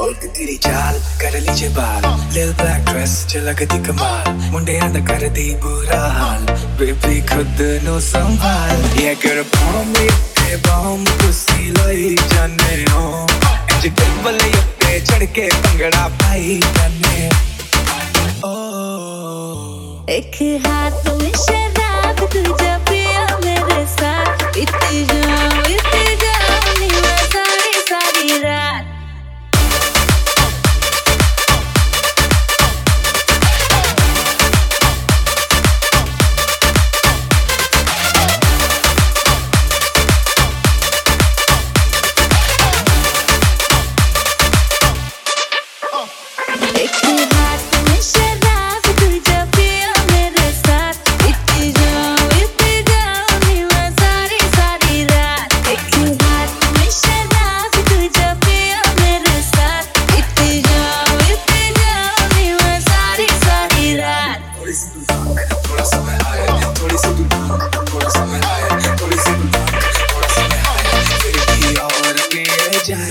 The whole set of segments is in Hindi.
उल्ट तेरी चाल कर लीजिए बाल। लिल ब्लैक ड्रेस च लगती कमाल। मुंडिया दा कर दी बुरा हाल। बेबी खुद नु संभाल। ये कर बॉम्ब ते बॉम्ब कुसी लाई जाने हो। इंज टेबल ते चढ़ के भंगड़ा पाई जाने। ओ। एक हाथ में शराब तुझे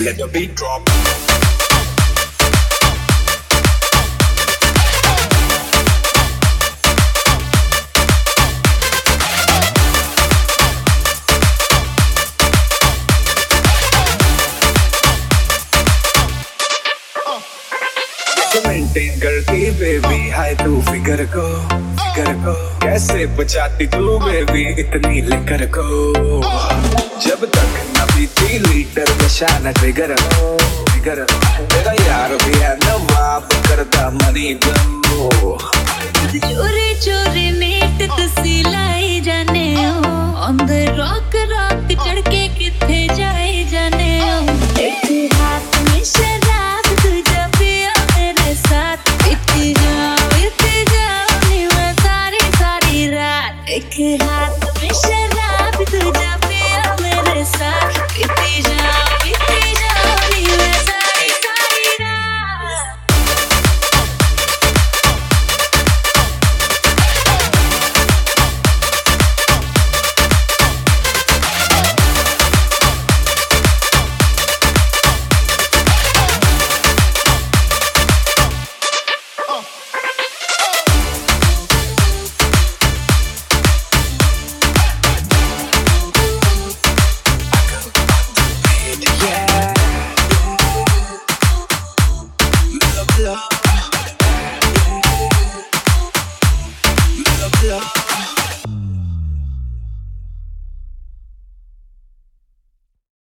let the beat drop. Maintain करती बेबी हाय तू फिगर को फिगर को। कैसे बचाती तू बेबी इतनी लिकर को? जब तक अभी थी लीटर नशा न ट्रिगर ट्रिगर तेरा यार भी है न वाप करता मरी गम चोरी चोरी नेट तुसी लाई जाने हो ऑन द रॉक रॉक चढ़के किथे जाए जाने हो इतिहास में शराब तू जब मेरे साथ इतिहास इतिहास में सारी सारी रात एक हाथ में शराब